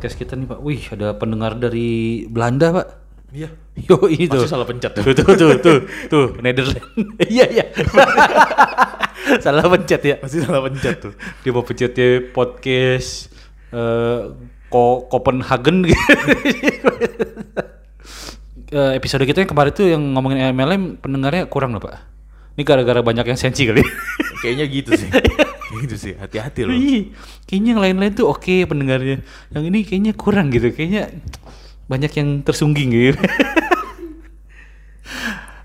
podcast kita nih Pak. Wih, ada pendengar dari Belanda Pak. Iya. Yo itu. Pasti salah pencet tuh. Tuh tuh tuh tuh, Netherlands. Iya iya. salah pencet ya. Pasti salah pencet tuh. Dia mau pencetnya podcast eh Ko Copenhagen gitu. Eh, episode kita yang kemarin tuh yang ngomongin MLM pendengarnya kurang loh Pak. Ini gara-gara banyak yang sensi kali. Kayaknya gitu sih. Gitu sih. Hati-hati loh. Iya, kayaknya yang lain-lain tuh oke pendengarnya. Yang ini kayaknya kurang gitu. Kayaknya banyak yang tersungging gitu.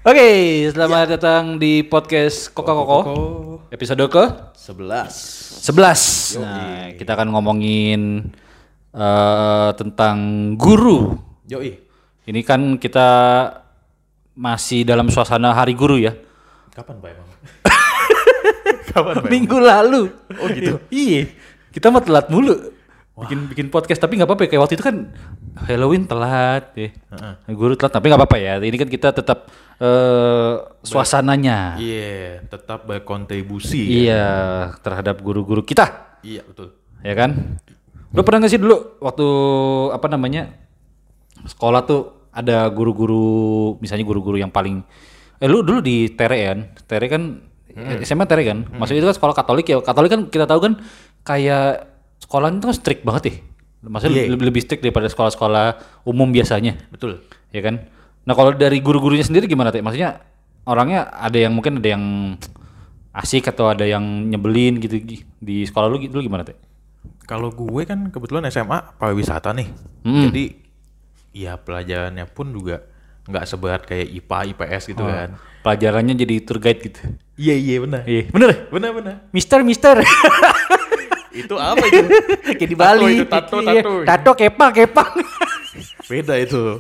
Oke, selamat datang di podcast Koko Koko. Episode ke 11. 11. Nah, kita akan ngomongin eh, tentang guru. Yoi. Ini kan kita masih dalam suasana hari guru ya. Kapan Pak emang? Kapan? Minggu lalu. Oh, gitu? iya. Kita mah telat mulu. Bikin bikin podcast tapi nggak apa-apa ya. kayak waktu itu kan Halloween telat ya. Guru telat tapi nggak apa-apa ya. Ini kan kita tetap eh, suasananya. Iya, tetap berkontribusi. Iya, terhadap guru-guru kita, Iya, betul. ya kan? Lu pernah nggak sih dulu waktu apa namanya sekolah tuh ada guru-guru, misalnya guru-guru yang paling, eh lu dulu di Tere kan, Tere kan SMA Tere kan, maksudnya itu kan sekolah Katolik ya, Katolik kan kita tahu kan kayak sekolah itu kan strict banget ya, maksudnya Iya. lebih, lebih strict daripada sekolah-sekolah umum biasanya, Betul. ya kan? Nah kalau dari guru-gurunya sendiri gimana teh? Maksudnya orangnya ada yang mungkin ada yang asik atau ada yang nyebelin gitu Gi. di sekolah lu gitu gimana teh? Kalau gue kan kebetulan SMA pariwisata nih. Hmm. Jadi ya pelajarannya pun juga nggak seberat kayak IPA, IPS gitu Oh. kan. Pelajarannya jadi tour guide gitu. Iya, iya benar. Iya, bener. ya? Benar, benar. Mister, Mister. Itu apa itu? Kayak di Tato Bali. itu, tato, Iya. tato. Tato, kepang, kepang. Beda itu.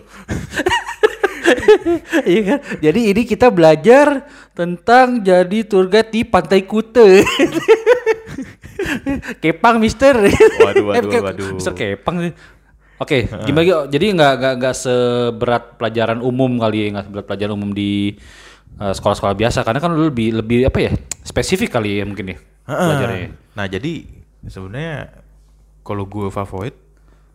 Iya kan? Jadi ini kita belajar tentang jadi tour guide di Pantai Kute. kepang, Mister. Waduh, waduh, ke- waduh. Mister Kepang. Oke, gimana Gio? Jadi nggak nggak nggak seberat pelajaran umum kali ya, nggak seberat pelajaran umum di eh, sekolah-sekolah biasa karena kan lebih lebih apa ya spesifik kali ya mungkin ya belajarnya. Nah, jadi sebenarnya kalau gue favorit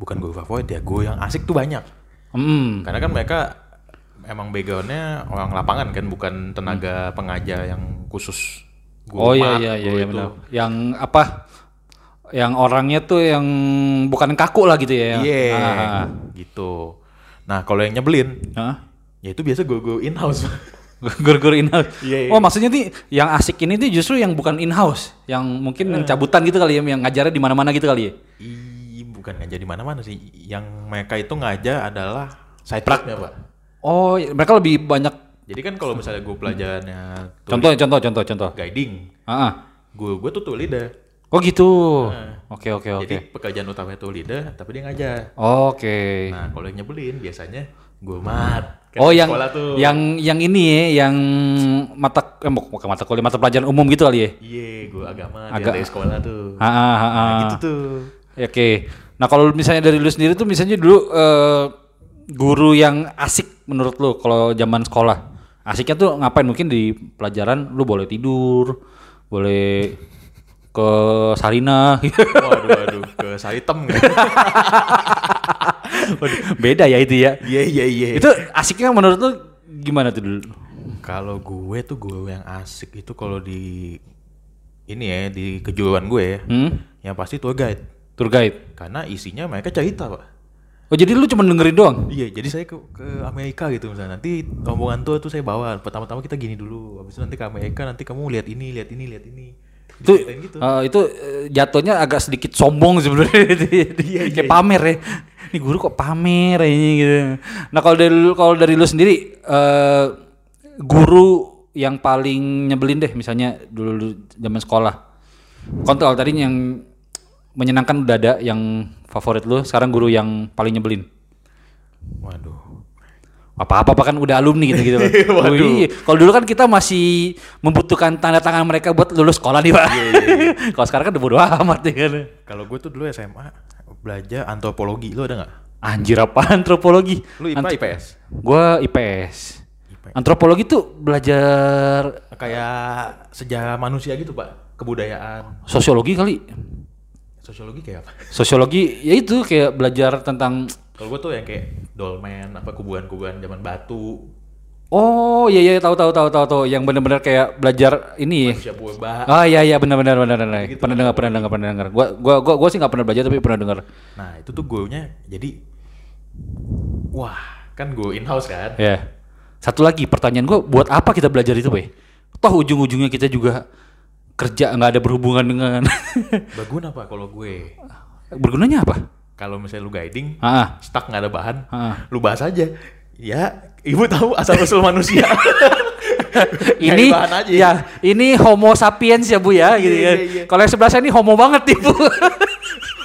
bukan gue favorit ya, gue yang asik tuh banyak. Hmm. Karena kan mereka emang backgroundnya orang lapangan kan, bukan tenaga pengajar yang khusus. guru Oh iya iya iya, iya itu. benar. Yang apa? Yang orangnya tuh yang bukan kaku lah gitu ya. Iya, Ah. gitu. Nah, kalau yang nyebelin, Hah? ya itu biasa gue gue in house. Guru-guru in-house. Iya, iya. Oh maksudnya nih yang asik ini tuh justru yang bukan in-house, yang mungkin yang cabutan gitu kali ya, yang ngajarnya di mana-mana gitu kali ya. Ih, bukan ngajar di mana-mana sih. Yang mereka itu ngajar adalah side tracknya pak. Oh, iya, mereka lebih banyak. Jadi kan kalau misalnya gue pelajarannya Contoh, contoh, contoh, contoh. guiding, Ah, ah. gue gue tuh tuh leader. Oh gitu. Oke oke oke. Jadi pekerjaan utamanya tuh leader, tapi dia ngajar. Oke. Nah, kalau yang nyebelin biasanya gue mat. Kan Oh di yang tuh. yang yang ini ya, yang mata eh bukan mata kuliah, mata pelajaran umum gitu kali ya. Iya, gue agama Agak- dari sekolah tuh. Ah, ah, ah, Nah, ah. gitu tuh. Ya, Oke. Nah kalau misalnya dari lu sendiri tuh misalnya dulu eh, guru yang asik menurut lu kalau zaman sekolah. Asiknya tuh ngapain? Mungkin di pelajaran lu boleh tidur, boleh ke Sarina. Waduh, waduh, ke Saritem. Waduh, Beda ya itu ya. Iya, iya, iya. Itu asiknya menurut lu gimana tuh dulu? Kalau gue tuh gue yang asik itu kalau di ini ya di kejuruan gue ya, Hmm? yang pasti tour guide. Tour guide. Karena isinya mereka cerita pak. Oh jadi lu cuma dengerin doang? Iya, jadi saya ke, ke Amerika gitu misalnya. Nanti rombongan tua tuh saya bawa. Pertama-tama kita gini dulu. Habis itu nanti ke Amerika, nanti kamu lihat ini, lihat ini, lihat ini. Itu gitu. eh, itu eh, jatuhnya agak sedikit sombong sebenarnya. Iya, kayak pamer ya. Ini guru kok pamer ini gitu. Nah kalau dari lu kalau dari lu sendiri eh guru yang paling nyebelin deh misalnya dulu, dulu zaman sekolah. Kontrol tadi yang menyenangkan udah ada yang favorit lu sekarang guru yang paling nyebelin. Waduh. Apa-apa kan udah alumni gitu gitu. Waduh. Oh, iya. Kalau dulu kan kita masih membutuhkan tanda tangan mereka buat lulus sekolah nih pak. Kalau sekarang kan udah bodo amat ya kan. Kalau gue tuh dulu SMA belajar antropologi. Lu ada nggak? Anjir apa antropologi? Lu IPA IPS? Gua IPS. IPS. Antropologi tuh belajar Kayak sejarah manusia gitu pak, kebudayaan. sosiologi kali. Sosiologi kayak apa? Sosiologi ya itu kayak belajar tentang Kalau gue tuh yang kayak dolmen, apa kubuan-kubuan zaman batu, Oh iya iya tahu tahu tahu tahu tahu yang benar-benar kayak belajar ini. manusia purba. Ah iya iya benar benar benar benar. Pernah dengar pernah dengar pernah dengar. Gua gua gua gua sih nggak pernah belajar tapi pernah dengar. Nah itu tuh gue-nya jadi, wah kan gue in house kan. Ya. Satu lagi pertanyaan gua buat apa kita belajar itu, Boy? Toh ujung-ujungnya kita juga kerja nggak ada berhubungan dengan Bagus apa kalau gue? bergunanya apa? Kalau misalnya lu guiding, Ah, stuck nggak ada bahan, ah. lu bahas aja. Ya, ibu tahu asal usul manusia. ini bahan aja. ya ini Homo sapiens ya bu ya gitu Iya, kan. iya, iya. Kalau yang sebelah saya ini Homo banget nih bu.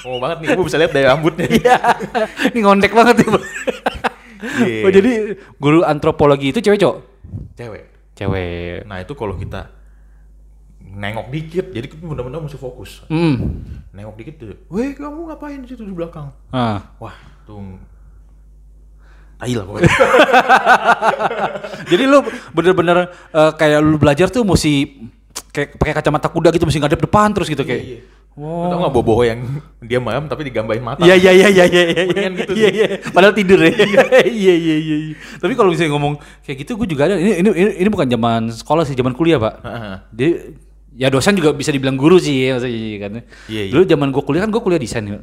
Ngomong banget nih, ibu bisa lihat dari rambutnya. Iya, ini ngondek banget nih bu. Iya. Oh, jadi guru antropologi itu cewek cowok? Cewek. Cewek. Nah itu kalau kita nengok dikit, jadi kita benar-benar mesti fokus. Hmm. Nengok dikit tuh, weh kamu ngapain di situ di belakang? Ah. Wah, tuh Tai lah pokoknya. Jadi lu bener-bener eh, kayak lu belajar tuh mesti kayak pakai kacamata kuda gitu mesti ngadep depan terus gitu kayak. Iya. Lu tau gak bobo yang dia malam tapi digambarin mata? Iya iya iya iya iya iya Mendingan gitu iya iya padahal tidur ya iya iya iya iya tapi kalau misalnya ngomong kayak gitu gue juga ada ini ini ini, ini bukan zaman sekolah sih zaman kuliah pak Heeh. dia ya dosen juga bisa dibilang guru sih ya, maksudnya kan Iya, iya. dulu zaman gue kuliah kan gue kuliah desain ya.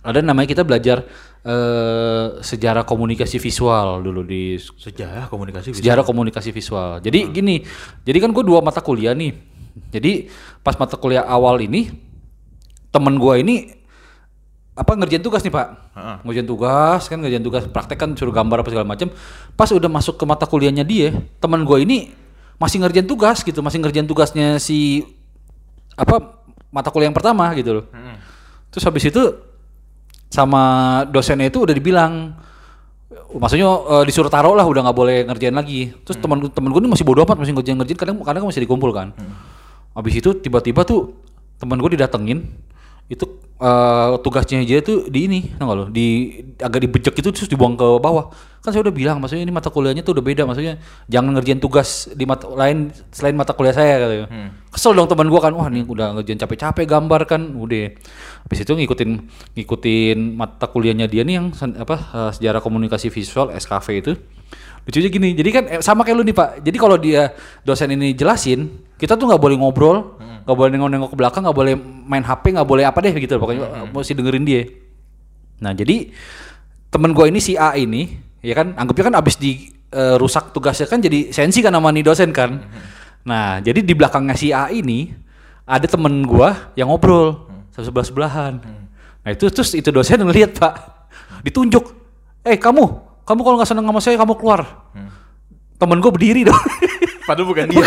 ada namanya kita belajar eh, sejarah komunikasi visual dulu di Sejarah komunikasi bisa. sejarah komunikasi visual. Jadi gini, jadi kan gue dua mata kuliah nih. Jadi pas mata kuliah awal ini temen gue ini apa ngerjain tugas nih pak, Heeh. ngerjain tugas kan ngerjain tugas praktek kan suruh gambar apa segala macam. Pas udah masuk ke mata kuliahnya dia, temen gue ini masih ngerjain tugas gitu, masih ngerjain tugasnya si apa mata kuliah yang pertama gitu loh. Mm-mm. Terus habis itu sama dosennya itu udah dibilang maksudnya eh, disuruh taruh lah udah nggak boleh ngerjain lagi. Terus teman temen gue ini masih bodo amat masih ngerjain ngerjain kadang kadang masih dikumpul kan. Habis itu tiba-tiba tuh teman gue didatengin itu eh, tugasnya aja tuh di ini tau gak lo? Di agak dibejek itu terus dibuang ke bawah. Kan saya udah bilang maksudnya ini mata kuliahnya tuh udah beda. Maksudnya jangan ngerjain tugas di mata lain selain mata kuliah saya katanya kesel dong teman gua kan wah ini udah ngerjain capek-capek gambar kan. Udah. Habis itu ngikutin ngikutin mata kuliahnya dia nih yang apa eh, sejarah komunikasi visual SKV itu. Lucunya gini jadi kan eh, sama kayak lu nih pak. Jadi kalau dia dosen ini jelasin kita tuh nggak boleh ngobrol nggak boleh nengok-nengok ke belakang nggak boleh main HP nggak boleh apa deh gitu pokoknya mesti dengerin dia. Nah jadi temen gue ini si A ini ya kan anggapnya kan abis di eh, rusak tugasnya kan jadi sensi kan sama nih dosen kan. Nah jadi di belakangnya si A ini ada temen gua yang ngobrol sebelah sebelahan nah itu terus itu dosen ngeliat pak. Ditunjuk eh kamu kamu kalau nggak seneng sama saya kamu keluar. Temen gue berdiri dong Padahal bukan dia.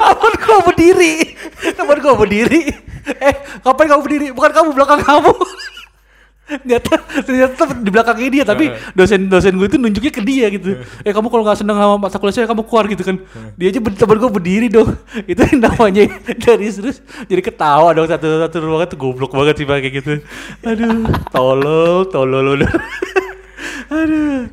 temen gue berdiri. Temen gue berdiri. Eh ngapain kamu berdiri? Bukan kamu belakang kamu. Ternyata ternyata di belakangnya dia tapi dosen dosen gue itu nunjuknya ke dia gitu. Eh. Kamu kalau nggak seneng sama mata kuliah saya kamu keluar gitu kan. Dia aja temen gue berdiri dong. Itu namanya dari terus jadi ketawa dong satu satu ruangan tuh goblok banget sih pakai gitu. Aduh tolol tolol udah aduh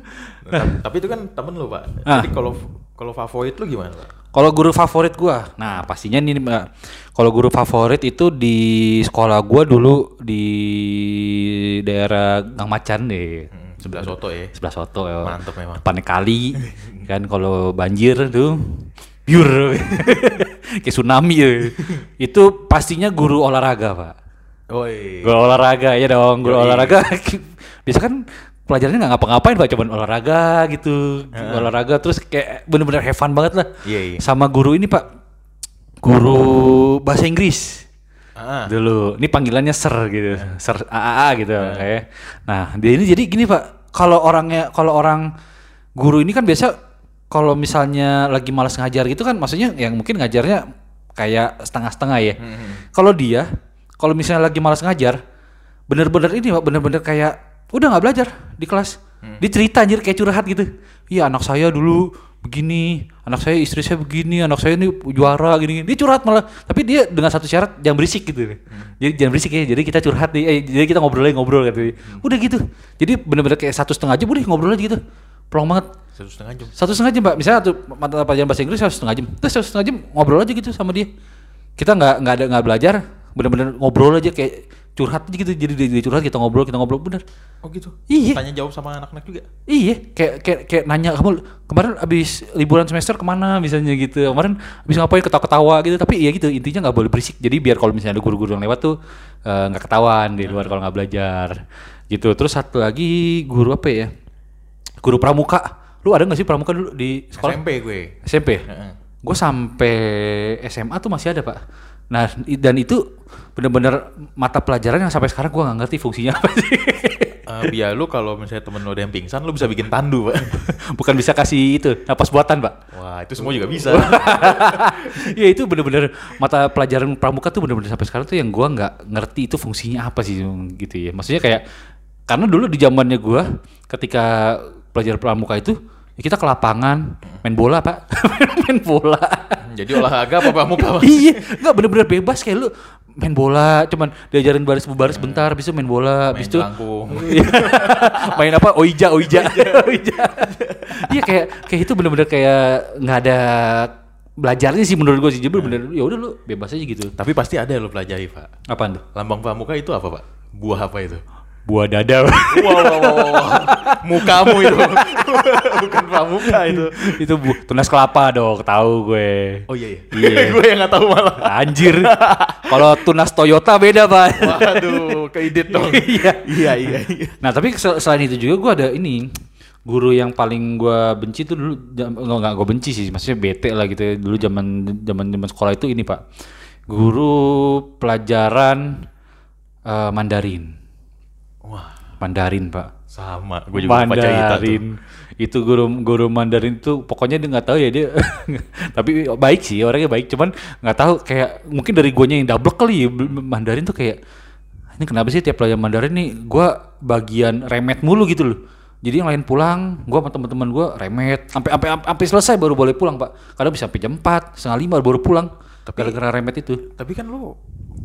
Nah, tapi itu kan temen lu pak. Ah. Jadi kalau kalau favorit lu gimana pak? Kalau guru favorit gua, nah pastinya nih Mbak. Kalau guru favorit itu di sekolah gua dulu di daerah Gang Macan deh. Hmm, sebelah soto ya. Sebelah soto ya. Mantep memang. Depannya kali. kan kalau banjir tuh biur kayak tsunami ya. itu pastinya guru olahraga, Pak. Oi. Guru olahraga ya dong, guru Yoi. olahraga. Biasa kan pelajarannya nggak ngapa-ngapain pak, cuman olahraga gitu, olahraga terus kayak bener-bener have fun banget lah. Iya iya. Sama guru ini pak, guru bahasa Inggris Ah. dulu. Ini panggilannya ser gitu, ser AAA gitu kayak. Nah dia ini jadi gini pak, kalau orangnya kalau orang guru ini kan biasa kalau misalnya lagi malas ngajar gitu kan, maksudnya yang mungkin ngajarnya kayak setengah-setengah ya. Kalau dia, kalau misalnya lagi malas ngajar, bener-bener ini pak, bener-bener kayak udah nggak belajar di kelas. Dia cerita anjir kayak curhat gitu. Iya anak saya dulu begini, anak saya istri saya begini, anak saya ini juara gini, gini. Dia curhat malah, tapi dia dengan satu syarat jangan berisik gitu. Jadi jangan berisik ya. Jadi kita curhat nih, eh, jadi kita ngobrol aja ngobrol gitu. Udah gitu. Jadi bener-bener kayak satu setengah jam udah ngobrol aja gitu. Pelong banget. Satu setengah jam. Satu setengah jam, Mbak. Misalnya satu mata pelajaran bahasa Inggris satu setengah jam. Terus satu setengah jam ngobrol aja gitu sama dia. Kita nggak nggak ada nggak belajar bener-bener ngobrol aja kayak curhat aja gitu jadi dia, curhat kita ngobrol kita ngobrol bener Oh gitu. Iya. Tanya jawab sama anak-anak juga. Iya, kayak kayak kayak nanya kamu kemarin abis liburan semester ke mana misalnya gitu. Kemarin abis ngapain ketawa-ketawa gitu. Tapi iya gitu intinya nggak boleh berisik. Jadi biar kalau misalnya ada guru-guru yang lewat tuh eh, nggak ketahuan di luar kalau nggak belajar. Gitu. Terus satu lagi guru apa ya? Guru pramuka. Lu ada nggak sih pramuka dulu di sekolah? SMP gue. SMP. Gue sampai SMA tuh masih ada pak. Nah dan itu bener-bener mata pelajaran yang sampai sekarang gue nggak ngerti fungsinya apa sih. Eh, biar lu kalau misalnya temen lu ada yang pingsan, lu bisa bikin tandu, Pak. Bukan bisa kasih itu napas buatan pak. Wah, itu semua juga bisa. ya itu bener-bener mata pelajaran pramuka tuh bener-bener sampai sekarang tuh yang gua nggak ngerti itu fungsinya apa sih gitu ya. Maksudnya kayak karena dulu di zamannya gua ketika pelajaran pramuka itu ya kita ke lapangan main bola pak, main bola. Jadi olahraga apa pramuka, Pak? iya, nggak bener-bener bebas kayak lu main bola, cuman diajarin baris baris bentar, habis itu main bola, habis Main itu. Iya. main apa? Oija, Oija, Oija. Iya kayak kayak itu bener-bener kayak nggak ada belajarnya sih menurut gue sih. Jadi bener ya udah lu bebas aja gitu. Tapi pasti ada yang lu pelajari, Pak. Apaan tuh? Lambang pramuka itu apa, Pak? Buah apa itu? Buah dada. Wow, wow, wow, wow. Mukamu itu. Bukan pramuka itu. itu bu tunas kelapa dong, tahu gue. Oh iya iya. Iya. gue yang nggak tahu malah. Anjir. Kalau tunas Toyota beda, Pak. Waduh, keidit dong. Iya. iya, iya, iya. Nah tapi sel- selain itu juga gue ada ini guru yang paling gue benci tuh dulu nggak nggak gue benci sih maksudnya bete lah gitu ya. dulu zaman zaman zaman sekolah itu ini pak guru pelajaran eh, Mandarin Wah, Mandarin pak. Sama. Gue juga. Mandarin. Itu guru guru Mandarin tuh pokoknya dia nggak tahu ya dia tapi baik sih orangnya baik. Cuman nggak tahu kayak mungkin dari guanya yang double kali ya Mandarin tuh kayak ini kenapa sih tiap pelajaran Mandarin nih gua bagian remet mulu gitu loh. Jadi yang lain pulang gua sama teman-teman gua remet. Sampai sampai sampai selesai baru boleh pulang pak. Kadang bisa sampai jam 4 setengah lima baru pulang. Gara-gara remet itu. Tapi kan lu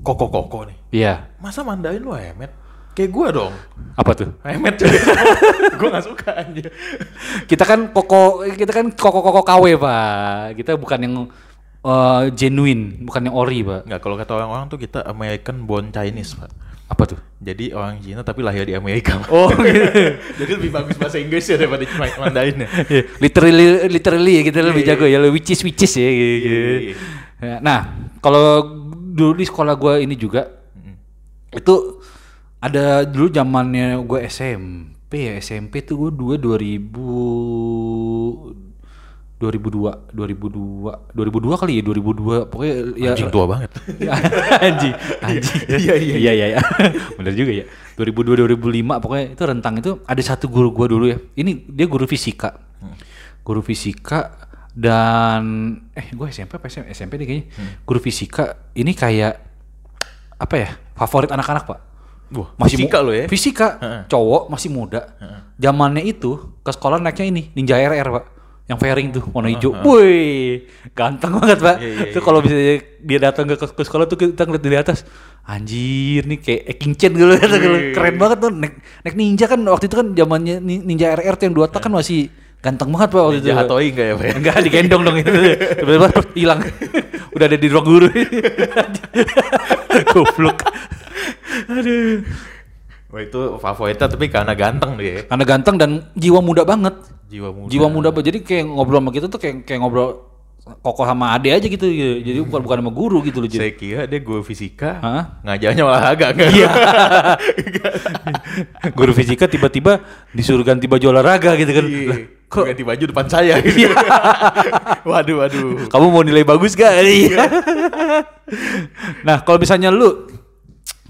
koko-koko nih. iya. Masa mandain lu hemet? Kayak gue dong. apa tuh Hemet juga. gue gak suka aja. kita kan koko kita kan koko koko KW pak kita bukan yang eh, genuine bukan yang ori pak Nggak, kalau kata orang-orang tuh kita American born Chinese, Pak. apa tuh Jadi orang Cina tapi lahir di Amerika. Oh gitu Jadi lebih bagus bahasa Inggris ya daripada cuma Mandarin ya. literally literally ya kita lebih Iya, jago ya lebih which is which is ya gitu. Iya, iya, Ya, nah kalau dulu di sekolah gue ini juga itu ada dulu zamannya gue SMP ya SMP tuh gue dua 2000 2002 2002 2002 kali ya 2002 pokoknya ya Anjing tua banget. anjing. Anjing. Iya, iya, iya. Iya iya bener juga ya. 2002 2005 pokoknya itu rentang itu ada satu guru gua dulu ya. Ini dia guru fisika. Guru fisika dan eh gue SMP apa SMP, SMP nih kayaknya. Guru fisika ini kayak apa ya favorit anak-anak pak Wah, masih fisika lo ya? fisika Heeh. cowok masih muda zamannya itu ke sekolah naiknya ini ninja RR pak yang fairing tuh warna hijau, woi ganteng banget pak. Iya, iya, Tuh kalau bisa dia datang ke, ke sekolah tuh kita ngeliat dari atas, anjir nih kayak Eking Chen gitu. Wih. keren banget tuh. Naik, naik ninja kan waktu itu kan zamannya ni- ninja RR tuh yang dua tak kan masih ganteng banget pak waktu itu. Ninja Hattori enggak ya, Pak? Enggak digendong dong itu. Tiba-tiba hilang. Udah ada di ruang guru. Goblok. Aduh. Wah itu favoritnya tapi karena ganteng dia. ya. Karena ganteng dan jiwa muda banget. Jiwa muda. Jiwa muda banget. Jadi kayak ngobrol sama kita tuh kayak kayak ngobrol kokoh sama ade aja gitu. Jadi bukan bukan sama guru gitu loh. Saya kira dia guru fisika, Hah? ngajarnya olahraga enggak? Iya. guru fisika tiba-tiba disuruh ganti baju olahraga gitu kan. Lah, Kok ganti baju depan saya gitu. waduh, waduh. kamu mau nilai bagus gak? Iya. nah kalau misalnya lu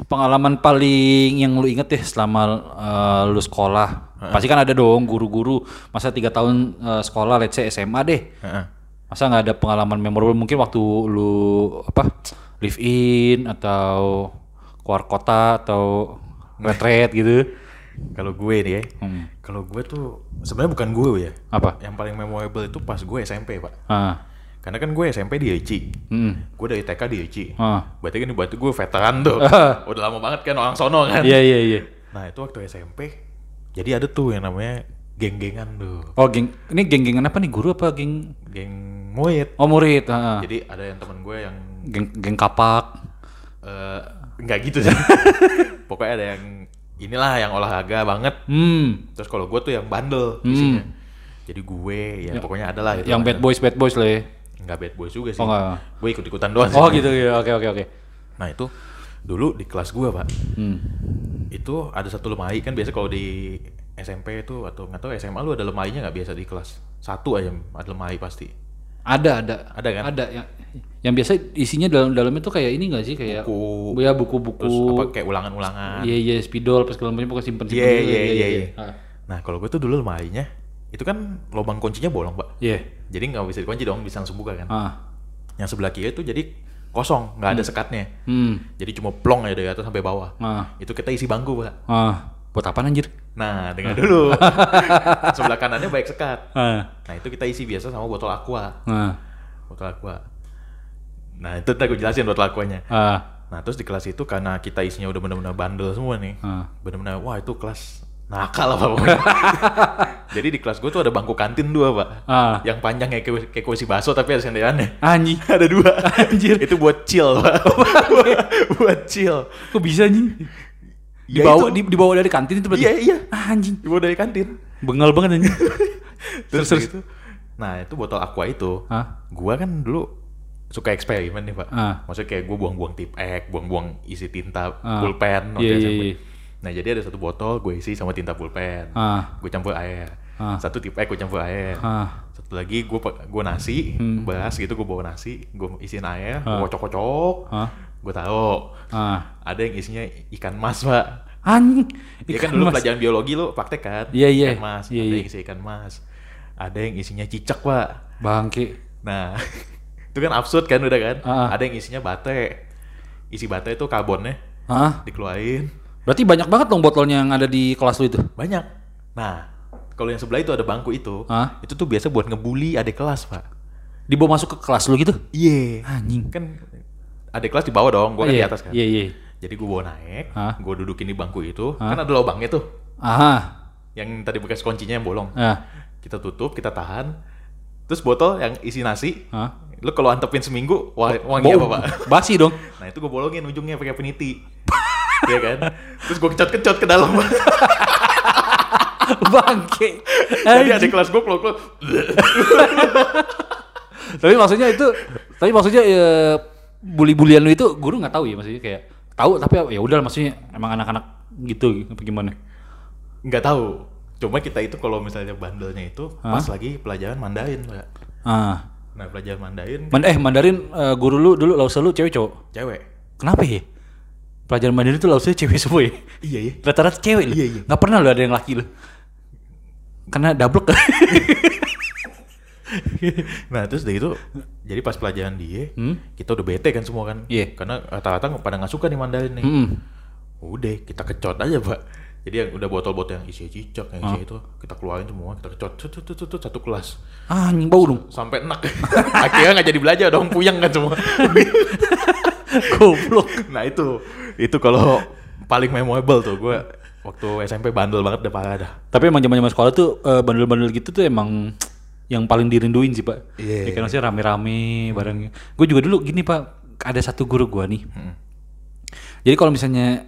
pengalaman paling yang lu inget deh selama eh, lu sekolah, pasti kan ada dong guru-guru masa tiga tahun eh, sekolah, let's say SMA deh. Heeh. Masa nggak ada pengalaman memorable mungkin waktu lu apa live in atau keluar kota atau retret gitu? Kalau gue nih ya, Hmm. kalau gue tuh sebenarnya bukan gue ya. Apa? Yang paling memorable itu pas gue SMP, Pak. Ah, Karena kan gue SMP di IC. hmm. Gue dari TK di IC. ah, Berarti kan berarti gue veteran tuh. Ah. Udah lama banget kan orang sono kan. iya iya iya. Nah, itu waktu SMP. Jadi ada tuh yang namanya geng-gengan tuh. Oh geng, ini geng-gengan apa nih guru apa geng? Geng murid. Oh murid, ah. Jadi ada yang teman gue yang geng, geng kapak. eh nggak gitu sih. Pokoknya ada yang inilah yang olahraga banget. Hmm. Terus kalau gue tuh yang bandel isinya. Jadi gue ya, pokoknya ada lah itu. Yang bad boys bad boys lah ya. Nggak bad boys juga sih. Oh. Gue ikut-ikutan doang sih. Oh gitu ya. Oke oke oke. Nah itu dulu di kelas gue pak. Hmm. Itu ada satu lemari kan biasa kalau di SMP itu atau nggak tahu SMA lu ada lemarinya nggak biasa di kelas satu aja ada lemari pasti. Ada ada. Ada kan? Ada yang yang biasa isinya dalam dalamnya tuh kayak ini gak sih kayak Buku. ya buku-buku. Terus apa kayak ulangan-ulangan. Iya iya spidol pas segala macam pokoknya simpen Iya iya iya iya. Ah. Nah kalau gue tuh dulu lemarinya itu kan lubang kuncinya bolong pak. Iya. Jadi nggak bisa dikunci dong, bisa langsung buka kan. Ah. Yang sebelah kiri itu jadi kosong, nggak ada sekatnya. Hmm. Jadi cuma plong aja dari atas sampai bawah. Ah. Itu kita isi bangku pak. Ah. Buat apa anjir? Nah dengar dulu. sebelah kanannya baik sekat. Ah. Nah itu kita isi biasa sama botol aqua. Ah. Botol aqua. Nah itu tadi gue jelasin botol aquanya. Ah. Nah terus di kelas itu karena kita isinya udah benar-benar bandel semua nih. Ah. Benar-benar wah itu kelas nakal lah pokoknya. Jadi di kelas gue tuh ada bangku kantin dua pak. Ah. Yang panjang kayak kayak kayak kursi bakso tapi ada senderannya. Anjing. ada dua. Anjir. itu buat chill pak. buat chill. Kok bisa anjing? Ya Dibawa itu- di, dibawa dari kantin itu berarti. Iya iya. Ah, anjing. Dibawa dari kantin. Bengal banget anjing. Terus, itu. Nah itu botol aqua itu. Hah? Gua kan dulu suka eksperimen nih pak. Ah. Maksudnya kayak gue buang-buang tip ek, buang-buang isi tinta Ah. pulpen. Iya, iya, iya. Nah jadi ada satu botol gue isi sama tinta pulpen. Ah. Gue campur air. Ah. Satu tip ek gue campur air. Ah. Satu lagi gue gue nasi, Hmm. beras gitu gue bawa nasi, gue isiin air, Ah. gue kocok-kocok, Ah. Gue taruh. Ah. Ada yang isinya ikan mas pak. Anjing. Ya kan Ikan dulu mas. pelajaran biologi lo praktek kan? Iya, iya. Ikan mas, Iya, ada iya. yang isi ikan mas. Ada yang isinya cicak pak. Bangke. Nah, itu kan absurd kan udah kan? Ah. Ada yang isinya bate. Isi bate itu karbonnya Hah? dikeluarin. Berarti banyak banget dong botolnya yang ada di kelas lu itu. Banyak. Nah, kalau yang sebelah itu ada bangku itu. Hah? Itu tuh biasa buat ngebully adik kelas, Pak. Dibawa masuk ke kelas lu gitu? Iya. Anjing. Kan adik kelas di bawah dong, gua kan di Iya, atas kan. Iya, iya. Jadi gua bawa naik, gua dudukin di bangku itu. Hah? Kan ada lubangnya tuh. Aha. Yang tadi bekas kuncinya yang bolong. Ah. Kita tutup, kita tahan. Terus botol yang isi nasi, Hah? lu kalau antepin seminggu, wah, wangi apa, Pak? Basi dong. Nah itu gue bolongin ujungnya pakai peniti. Iya kan? Terus gue kecot-kecot ke dalam. Bangke. Jadi adik kelas gue keluar keluar. tapi maksudnya itu tapi maksudnya ya, bully-bulian lu itu guru nggak tahu ya maksudnya kayak tahu tapi ya udah maksudnya emang anak-anak gitu apa gimana Nggak tahu. Cuma kita itu kalau misalnya bandelnya itu Hah? pas lagi pelajaran Mandarin, Mbak. ah Nah pelajaran Mandarin Man eh Mandarin eh, guru lu dulu lausa lu cewek cowok cewek. kenapa ya pelajaran Mandarin itu lausanya cewek semua ya Iya iya. rata-rata cewek Iya, iya. nggak pernah lu ada yang laki lu karena double Nah terus dari itu jadi pas pelajaran dia Hmm? kita udah bete kan semua kan. Iya. Karena rata-rata pada nggak suka nih Mandarin nih. Hmm. Udah kita kecot aja pak. Jadi yang udah botol-botol yang isi cicak, yang isi itu kita keluarin semua, kita kecot, tut, tut, tut, satu kelas. ah anjing bau dong sampai enak akhirnya nggak jadi belajar dong puyeng kan semua goblok nah itu itu kalau paling memorable tuh gue waktu SMP bandel banget udah parah dah Tapi emang zaman-zaman sekolah tuh eh, bandel-bandel gitu tuh emang yang paling dirinduin sih pak. Iya. Ya kan maksudnya rame-rame bareng. Gue juga dulu gini pak, ada satu guru gua nih. Jadi kalau misalnya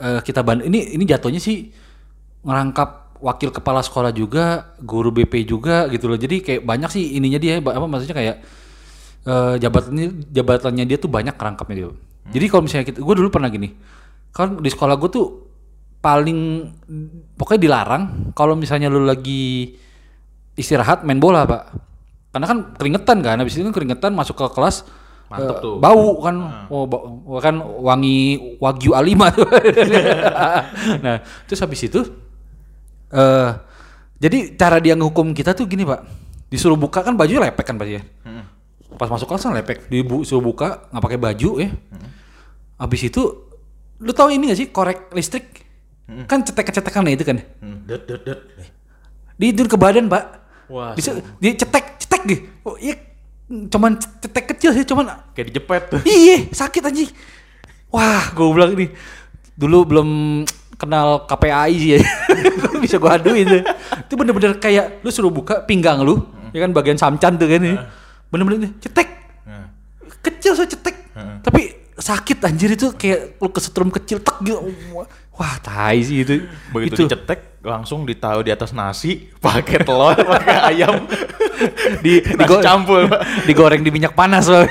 eh, kita bandel, ini ini jatuhnya sih ngerangkap wakil kepala sekolah juga, guru BP juga gitu loh. Jadi kayak banyak sih ininya dia, apa maksudnya kayak eh, jabatannya jabatannya dia tuh banyak kerangkapnya dia. Jadi kalau misalnya kita, gue dulu pernah gini, kan di sekolah gue tuh paling pokoknya dilarang kalau misalnya lu lagi istirahat main bola pak. Karena kan keringetan kan habis itu kan keringetan masuk ke kelas Mantep tuh. bau kan. Oh, ba- kan wangi wagyu A5 tuh. Nah terus habis itu eh jadi cara dia ngehukum kita tuh gini pak. Disuruh buka kan bajunya lepek kan pasti ya? Pas masuk kelas kan lepek. Disuruh buka nggak pakai baju ya. Habis itu lu tahu ini gak sih korek listrik? Kan cetek-cetekan itu kan? Hmm, det det det Diidur ke badan, Pak. Wah, Bisa dia cetek, cetek deh. Oh, iya. Cuman cetek kecil sih, cuman kayak dijepet tuh iya, sakit anjing. Wah, gue bilang ini dulu belum kenal KPAI sih ya. Bisa gua aduin tuh. Itu bener-bener kayak lu suruh buka pinggang lu, ya kan bagian samcan tuh kan ya. Bener-bener cetek. Nah, Kecil saya cetek. Heeh. Tapi sakit anjir itu kayak lu kesetrum kecil tek gitu. Wah, tai sih itu. Begitu itu dicetek langsung ditaruh di atas nasi, pakai telur, pakai ayam, di, nasi campur. Digoreng di minyak panas loh.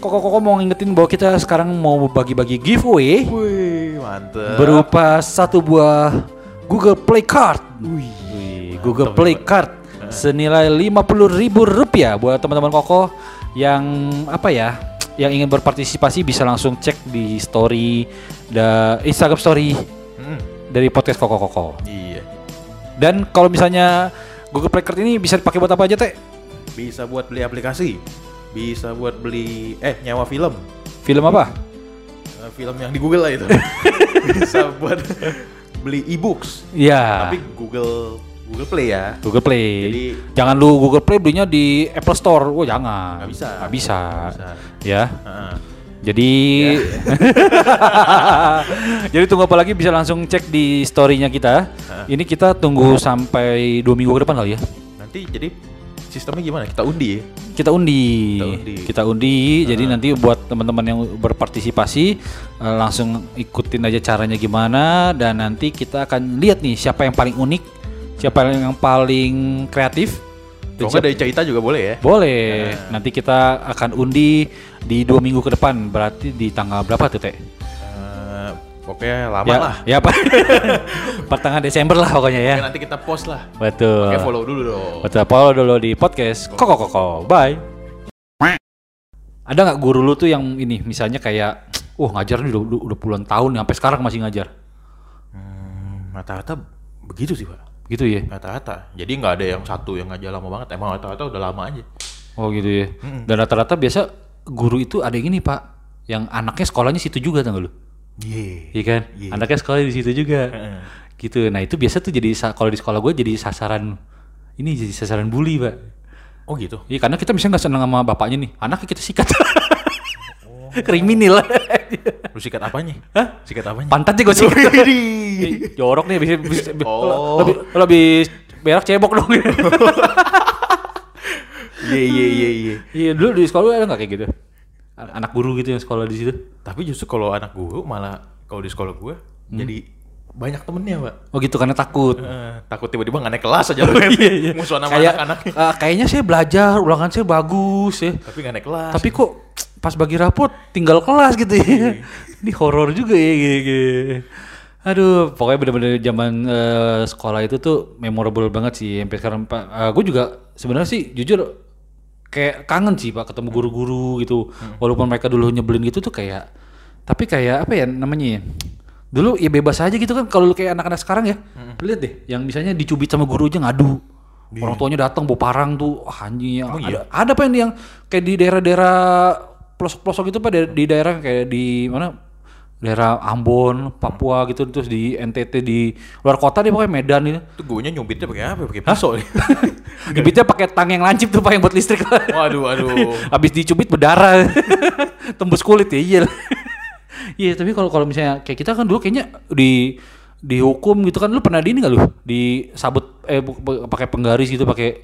Koko-koko mau ngingetin bahwa kita sekarang mau bagi-bagi giveaway Wih, mantep. berupa satu buah Google Play Card. Wih, Google Play Card senilai lima ribu rupiah buat teman-teman Koko yang apa ya, yang ingin berpartisipasi bisa langsung cek di story da Instagram story Hmm, dari podcast Koko Koko. iya. Dan kalau misalnya Google Play Card ini bisa dipakai buat apa aja teh? Bisa buat beli aplikasi, bisa buat beli eh nyawa film, Film apa? Eh, film yang di Google lah itu. bisa buat beli e-books, Iya. tapi Google Google Play ya. Google Play. Jadi- jangan lu Google Play belinya di Apple Store. Oh, jangan. Nggak bisa. Nggak bisa. Bisa. Ya. Heeh. Jadi Jadi tunggu apa lagi bisa langsung cek di story-nya kita. Ini kita tunggu sampai dua minggu ke depan kali ya. Nanti jadi sistemnya gimana? Kita undi ya. Kita undi. Kita undi. Kita undi. Jadi nanti buat teman-teman yang berpartisipasi eh, langsung ikutin aja caranya gimana dan nanti kita akan lihat nih siapa yang paling unik, siapa yang paling kreatif. Kalau nggak dari cerita juga boleh ya. Boleh. Nanti kita akan undi di dua minggu ke depan. Berarti di tanggal berapa tuh teh? Eh, pokoknya lama ya, lah. Ya pak. Pertengahan Desember lah pokoknya ya. Oke, nanti kita post lah. Betul. Oke, follow dulu dong. Betul. Follow dulu di podcast Koko Koko. Bye. Ada nggak guru lu tuh yang ini misalnya kayak, wah ngajar nih udah, udah, udah puluhan tahun sampai sekarang masih ngajar, Hmm, rata-rata begitu sih, Pak. Gitu ya? Rata-rata. Jadi nggak ada yang satu yang ngajar lama banget. Emang rata-rata udah lama aja. Oh gitu ya. Dan rata-rata biasa guru itu ada yang ini pak, yang anaknya sekolahnya situ juga tau gak lu? Iya. Iya kan? Anaknya sekolah di situ juga. gitu. Nah itu biasa tuh jadi kalau di sekolah gue jadi sasaran ini jadi sasaran bully pak. Oh gitu. Iya karena kita misalnya nggak senang sama bapaknya nih, anaknya kita sikat. Kriminal. Lu sikat apanya? Hah? Sikat apanya? Pantatnya gue sikat. Jorok nih bisa, bisa Oh. lebih, lebih berak cebok dong. Iya iya iya iya. Iya dulu di sekolah lu ada nggak kayak gitu? Anak guru gitu yang sekolah di situ? Tapi justru kalau anak guru malah kalau di sekolah gue jadi banyak temennya, Pak. Oh gitu karena takut. Eh, takut tiba-tiba nggak naik kelas aja lu. Musuhan sama Kayak anak-anaknya. eh, kayaknya saya belajar, ulangan saya bagus ya. Tapi nggak naik kelas. Tapi kok pas bagi rapot tinggal kelas gitu ya. Ini horor juga ya gitu. Aduh, pokoknya bener-bener zaman eh, sekolah itu tuh memorable banget sih sampai sekarang Pak. gue juga sebenarnya sih jujur kayak kangen sih Pak ketemu guru-guru gitu. Walaupun mereka dulu nyebelin gitu tuh kayak tapi kayak apa ya namanya ya? Dulu ya bebas aja gitu kan kalau lu kayak anak-anak sekarang ya. Lihat deh, yang misalnya dicubit sama guru aja ngadu. Orang tuanya datang bawa parang tuh, wah anjing ya. Ada, ada apa yang yang kayak di daerah-daerah pelosok-pelosok itu Pak di, daerah kayak di mana daerah Ambon, Papua gitu terus di NTT di luar kota deh pokoknya Medan itu. Itu gue nyubitnya pakai apa? Pakai pisau nih. Gebitnya pakai tang yang lancip tuh Pak yang buat listrik. waduh, waduh. Habis dicubit berdarah. Tembus kulit ya iya. Iya, tapi kalau kalau misalnya kayak kita kan dulu kayaknya di dihukum gitu kan lu pernah di ini gak lu disabut eh bu- bu- pakai penggaris gitu pakai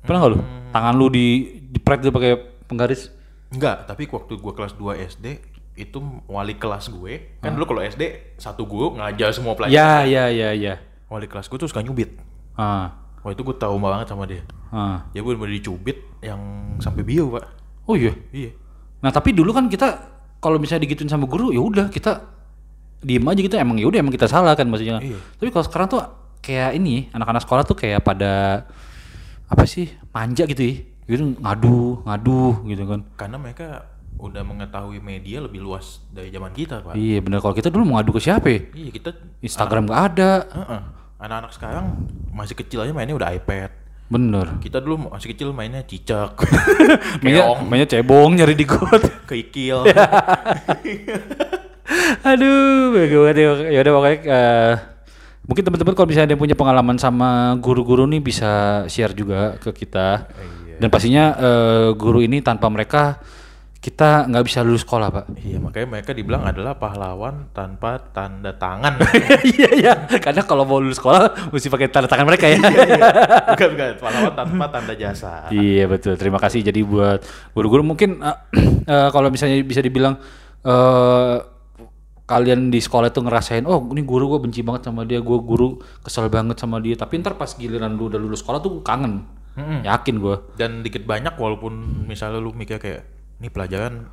pernah gak lu tangan lu di dipret gitu pakai penggaris Enggak, tapi waktu gue kelas 2 SD itu wali kelas gue kan dulu kalau SD satu guru ngajar semua pelajaran. ya ya ya ya Wali kelas gue tuh suka nyubit. ah Wah itu gue tahu banget sama dia. ah Ya gue bener dicubit yang sampai bio pak. oh iya Iya. nah tapi dulu kan kita kalau misalnya digituin sama guru ya udah kita diem aja gitu emang ya udah emang kita salah kan maksudnya Iya. tapi kalau sekarang tuh kayak ini anak-anak sekolah tuh kayak pada apa sih manja gitu ya gitu ngadu ngadu gitu kan Karena mereka udah mengetahui media lebih luas dari zaman kita pak. iya bener kalau kita dulu mau ngadu ke siapa ya? Iya kita Instagram nggak ada Heeh. Anak-anak sekarang masih kecil aja mainnya udah iPad. Bener Kita dulu masih kecil mainnya cicak, mainnya, mainnya cebong nyari di got keikil. Aduh, banget ya. Udah pokoknya eh, mungkin teman-teman kalau misalnya ada yang punya pengalaman sama guru-guru nih bisa share juga ke kita. Dan pastinya eh, guru ini tanpa mereka kita nggak bisa lulus sekolah pak. Iya, makanya mereka dibilang adalah pahlawan tanpa tanda tangan. Iya iya. Karena kalau mau lulus sekolah mesti pakai tanda tangan mereka ya. bukan, bukan. Pahlawan tanpa tanda jasa. iya betul. Terima kasih jadi buat guru-guru mungkin eh, eh, kalau misalnya bisa dibilang eh kalian di sekolah itu ngerasain oh ini guru gue benci banget sama dia gue guru kesel banget sama dia tapi ntar pas giliran lu udah lulus sekolah tuh kangen yakin gue Dan dikit banyak walaupun misalnya lu mikir kayak, ini pelajaran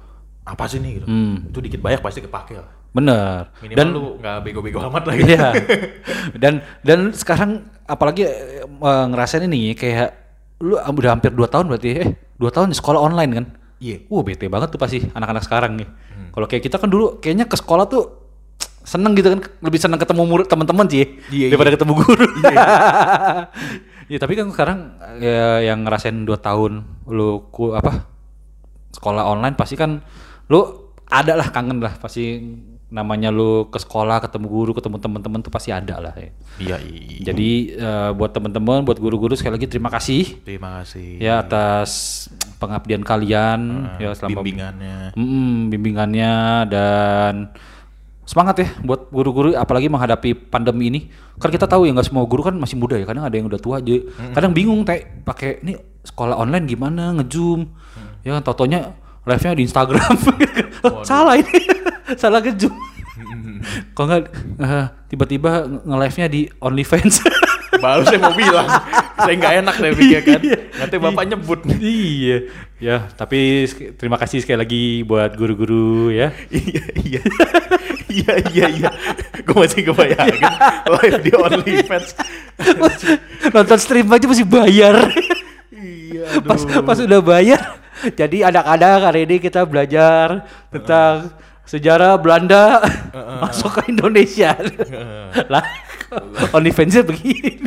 apa sih nih gitu. Hmm. Itu dikit banyak pasti kepake lah. bener Minimal dan lu nggak bego-bego amat lah gitu. Iya. dan dan sekarang apalagi eh, ngerasain ini kayak lu udah hampir 2 tahun berarti eh 2 tahun di sekolah online kan? Iya. Wah, bete banget tuh pasti anak-anak sekarang nih. Kalau kayak kita kan dulu kayaknya ke sekolah tuh seneng gitu kan, lebih seneng ketemu murid teman-teman sih Iya, daripada ketemu guru. Iya, tapi kan sekarang ya, yang ngerasain 2 tahun lu ku, apa? Sekolah online pasti kan lu ada lah kangen lah pasti namanya lu ke sekolah ketemu guru ketemu teman-teman tuh pasti ada lah ya. Iya, iya. Jadi eh, buat teman-teman, buat guru-guru sekali lagi terima kasih Terima kasih. ya atas pengabdian kalian ya selama bimbingannya. Mm, bimbingannya dan semangat ya buat guru-guru apalagi menghadapi pandemi ini. Kan kita tahu ya nggak semua guru kan masih muda ya, kadang ada yang udah tua aja. Kadang bingung teh pakai ini sekolah online gimana ngezoom. Ya kan totonya live-nya di Instagram. Salah ini. salah ngezoom. Kok nggak eh, tiba-tiba nge-live-nya di OnlyFans. Baru saya mau bilang, saya nggak enak deh pikir kan. Nanti bapak nyebut. iya. Ya, tapi terima kasih sekali lagi buat guru-guru ya. iya, iya. iya, iya, iya. Gue masih kebayangin live di OnlyFans. Nonton stream aja masih bayar. iya, pas pas udah bayar. Jadi anak-anak hari ini kita belajar tentang sejarah Belanda masuk ke Indonesia. lah, OnlyFans-nya begini.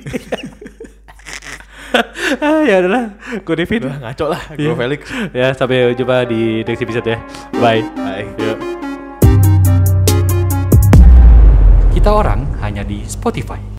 ah, ya udahlah, gue Devin. Udah ngaco lah, gue Iya. Felix. Ya, sampai jumpa di next episode ya. Bye. Bye. Yuk. Kita orang hanya di Spotify.